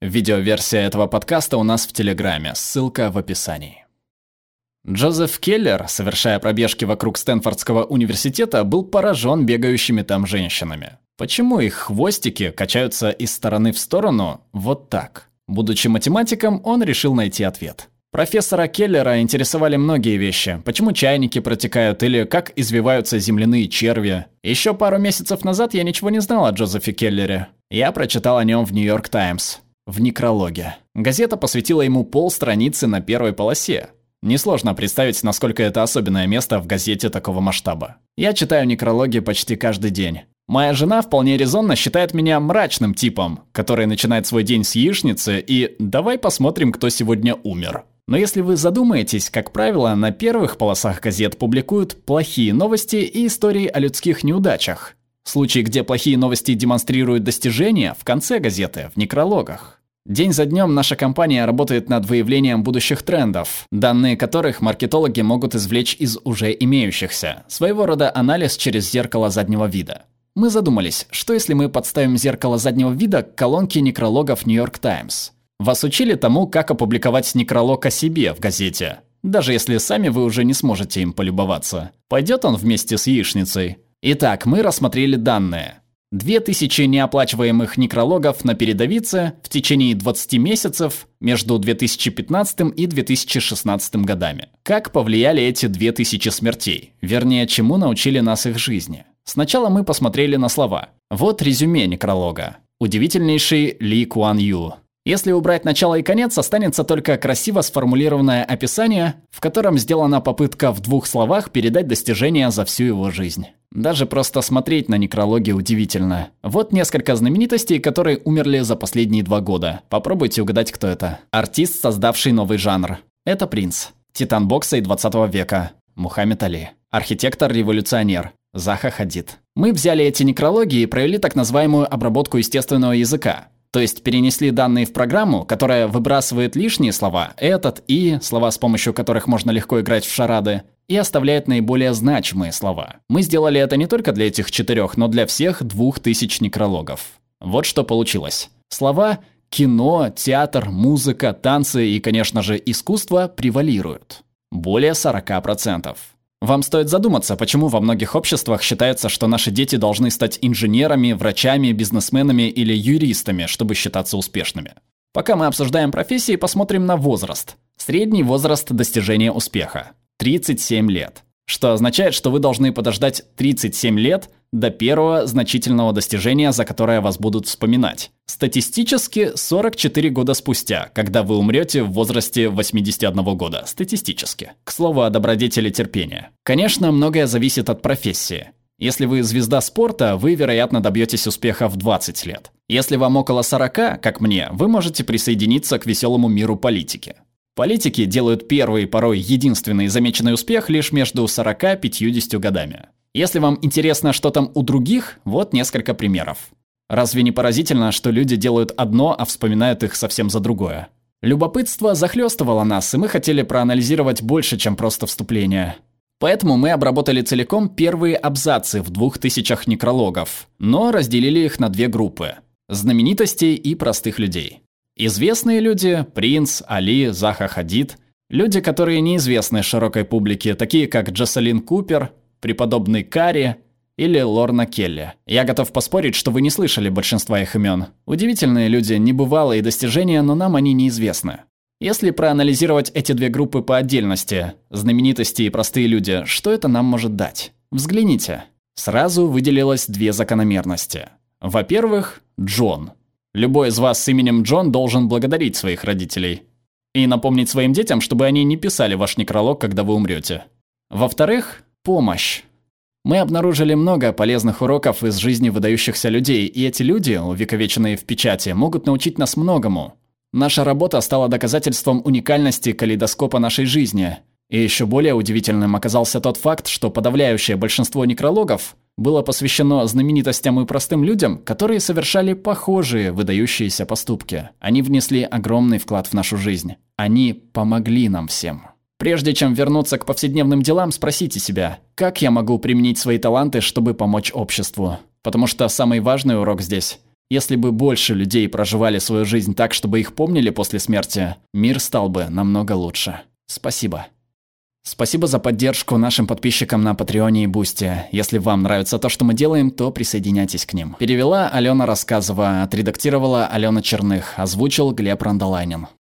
Видеоверсия этого подкаста у нас в Телеграме, ссылка в описании. Джозеф Келлер, совершая пробежки вокруг Стэнфордского университета, был поражен бегающими там женщинами. Почему их хвостики качаются из стороны в сторону вот так? Будучи математиком, он решил найти ответ. Профессора Келлера интересовали многие вещи. Почему чайники протекают или как извиваются земляные черви. Еще пару месяцев назад я ничего не знал о Джозефе Келлере. Я прочитал о нем в Нью-Йорк Таймс. В некрологе. Газета посвятила ему полстраницы на первой полосе. Несложно представить, насколько это особенное место в газете такого масштаба. Я читаю некрологи почти каждый день. Моя жена вполне резонно считает меня мрачным типом, который начинает свой день с яичницы и «давай посмотрим, кто сегодня умер». Но если вы задумаетесь, как правило, на первых полосах газет публикуют плохие новости и истории о людских неудачах. Случаи, где плохие новости демонстрируют достижения, в конце газеты, в некрологах. День за днем наша компания работает над выявлением будущих трендов, данные которых маркетологи могут извлечь из уже имеющихся, своего рода анализ через зеркало заднего вида. Мы задумались, что если мы подставим зеркало заднего вида к колонке некрологов Нью-Йорк Таймс – вас учили тому, как опубликовать некролог о себе в газете. Даже если сами вы уже не сможете им полюбоваться. Пойдет он вместе с яичницей? Итак, мы рассмотрели данные. 2000 неоплачиваемых некрологов на передовице в течение 20 месяцев между 2015 и 2016 годами. Как повлияли эти 2000 смертей? Вернее, чему научили нас их жизни? Сначала мы посмотрели на слова. Вот резюме некролога. Удивительнейший Ли Куан Ю. Если убрать начало и конец, останется только красиво сформулированное описание, в котором сделана попытка в двух словах передать достижения за всю его жизнь. Даже просто смотреть на некрологи удивительно. Вот несколько знаменитостей, которые умерли за последние два года. Попробуйте угадать, кто это. Артист, создавший новый жанр. Это принц. Титан бокса и 20 века. Мухаммед Али. Архитектор-революционер. Заха Хадид. Мы взяли эти некрологи и провели так называемую обработку естественного языка. То есть перенесли данные в программу, которая выбрасывает лишние слова, этот и, слова, с помощью которых можно легко играть в шарады, и оставляет наиболее значимые слова. Мы сделали это не только для этих четырех, но для всех двух тысяч некрологов. Вот что получилось. Слова кино, театр, музыка, танцы и, конечно же, искусство превалируют. Более 40%. Вам стоит задуматься, почему во многих обществах считается, что наши дети должны стать инженерами, врачами, бизнесменами или юристами, чтобы считаться успешными. Пока мы обсуждаем профессии, посмотрим на возраст. Средний возраст достижения успеха – 37 лет. Что означает, что вы должны подождать 37 лет до первого значительного достижения, за которое вас будут вспоминать. Статистически 44 года спустя, когда вы умрете в возрасте 81 года. Статистически. К слову о добродетели терпения. Конечно, многое зависит от профессии. Если вы звезда спорта, вы, вероятно, добьетесь успеха в 20 лет. Если вам около 40, как мне, вы можете присоединиться к веселому миру политики. Политики делают первый, порой единственный замеченный успех лишь между 40 и 50 годами. Если вам интересно, что там у других, вот несколько примеров. Разве не поразительно, что люди делают одно, а вспоминают их совсем за другое? Любопытство захлестывало нас, и мы хотели проанализировать больше, чем просто вступление. Поэтому мы обработали целиком первые абзацы в двух тысячах некрологов, но разделили их на две группы – знаменитостей и простых людей. Известные люди – Принц, Али, Заха Хадид – люди, которые неизвестны широкой публике, такие как Джасалин Купер, преподобный Карри или Лорна Келли. Я готов поспорить, что вы не слышали большинства их имен. Удивительные люди, небывалые достижения, но нам они неизвестны. Если проанализировать эти две группы по отдельности, знаменитости и простые люди, что это нам может дать? Взгляните. Сразу выделилось две закономерности. Во-первых, Джон. Любой из вас с именем Джон должен благодарить своих родителей. И напомнить своим детям, чтобы они не писали ваш некролог, когда вы умрете. Во-вторых, Помощь. Мы обнаружили много полезных уроков из жизни выдающихся людей, и эти люди, увековеченные в печати, могут научить нас многому. Наша работа стала доказательством уникальности калейдоскопа нашей жизни. И еще более удивительным оказался тот факт, что подавляющее большинство некрологов было посвящено знаменитостям и простым людям, которые совершали похожие выдающиеся поступки. Они внесли огромный вклад в нашу жизнь. Они помогли нам всем. Прежде чем вернуться к повседневным делам, спросите себя, как я могу применить свои таланты, чтобы помочь обществу? Потому что самый важный урок здесь Если бы больше людей проживали свою жизнь так, чтобы их помнили после смерти, мир стал бы намного лучше. Спасибо. Спасибо за поддержку нашим подписчикам на Патреоне и Бусти. Если вам нравится то, что мы делаем, то присоединяйтесь к ним. Перевела Алена Рассказова, отредактировала Алена Черных, озвучил Глеб Рандолайнин.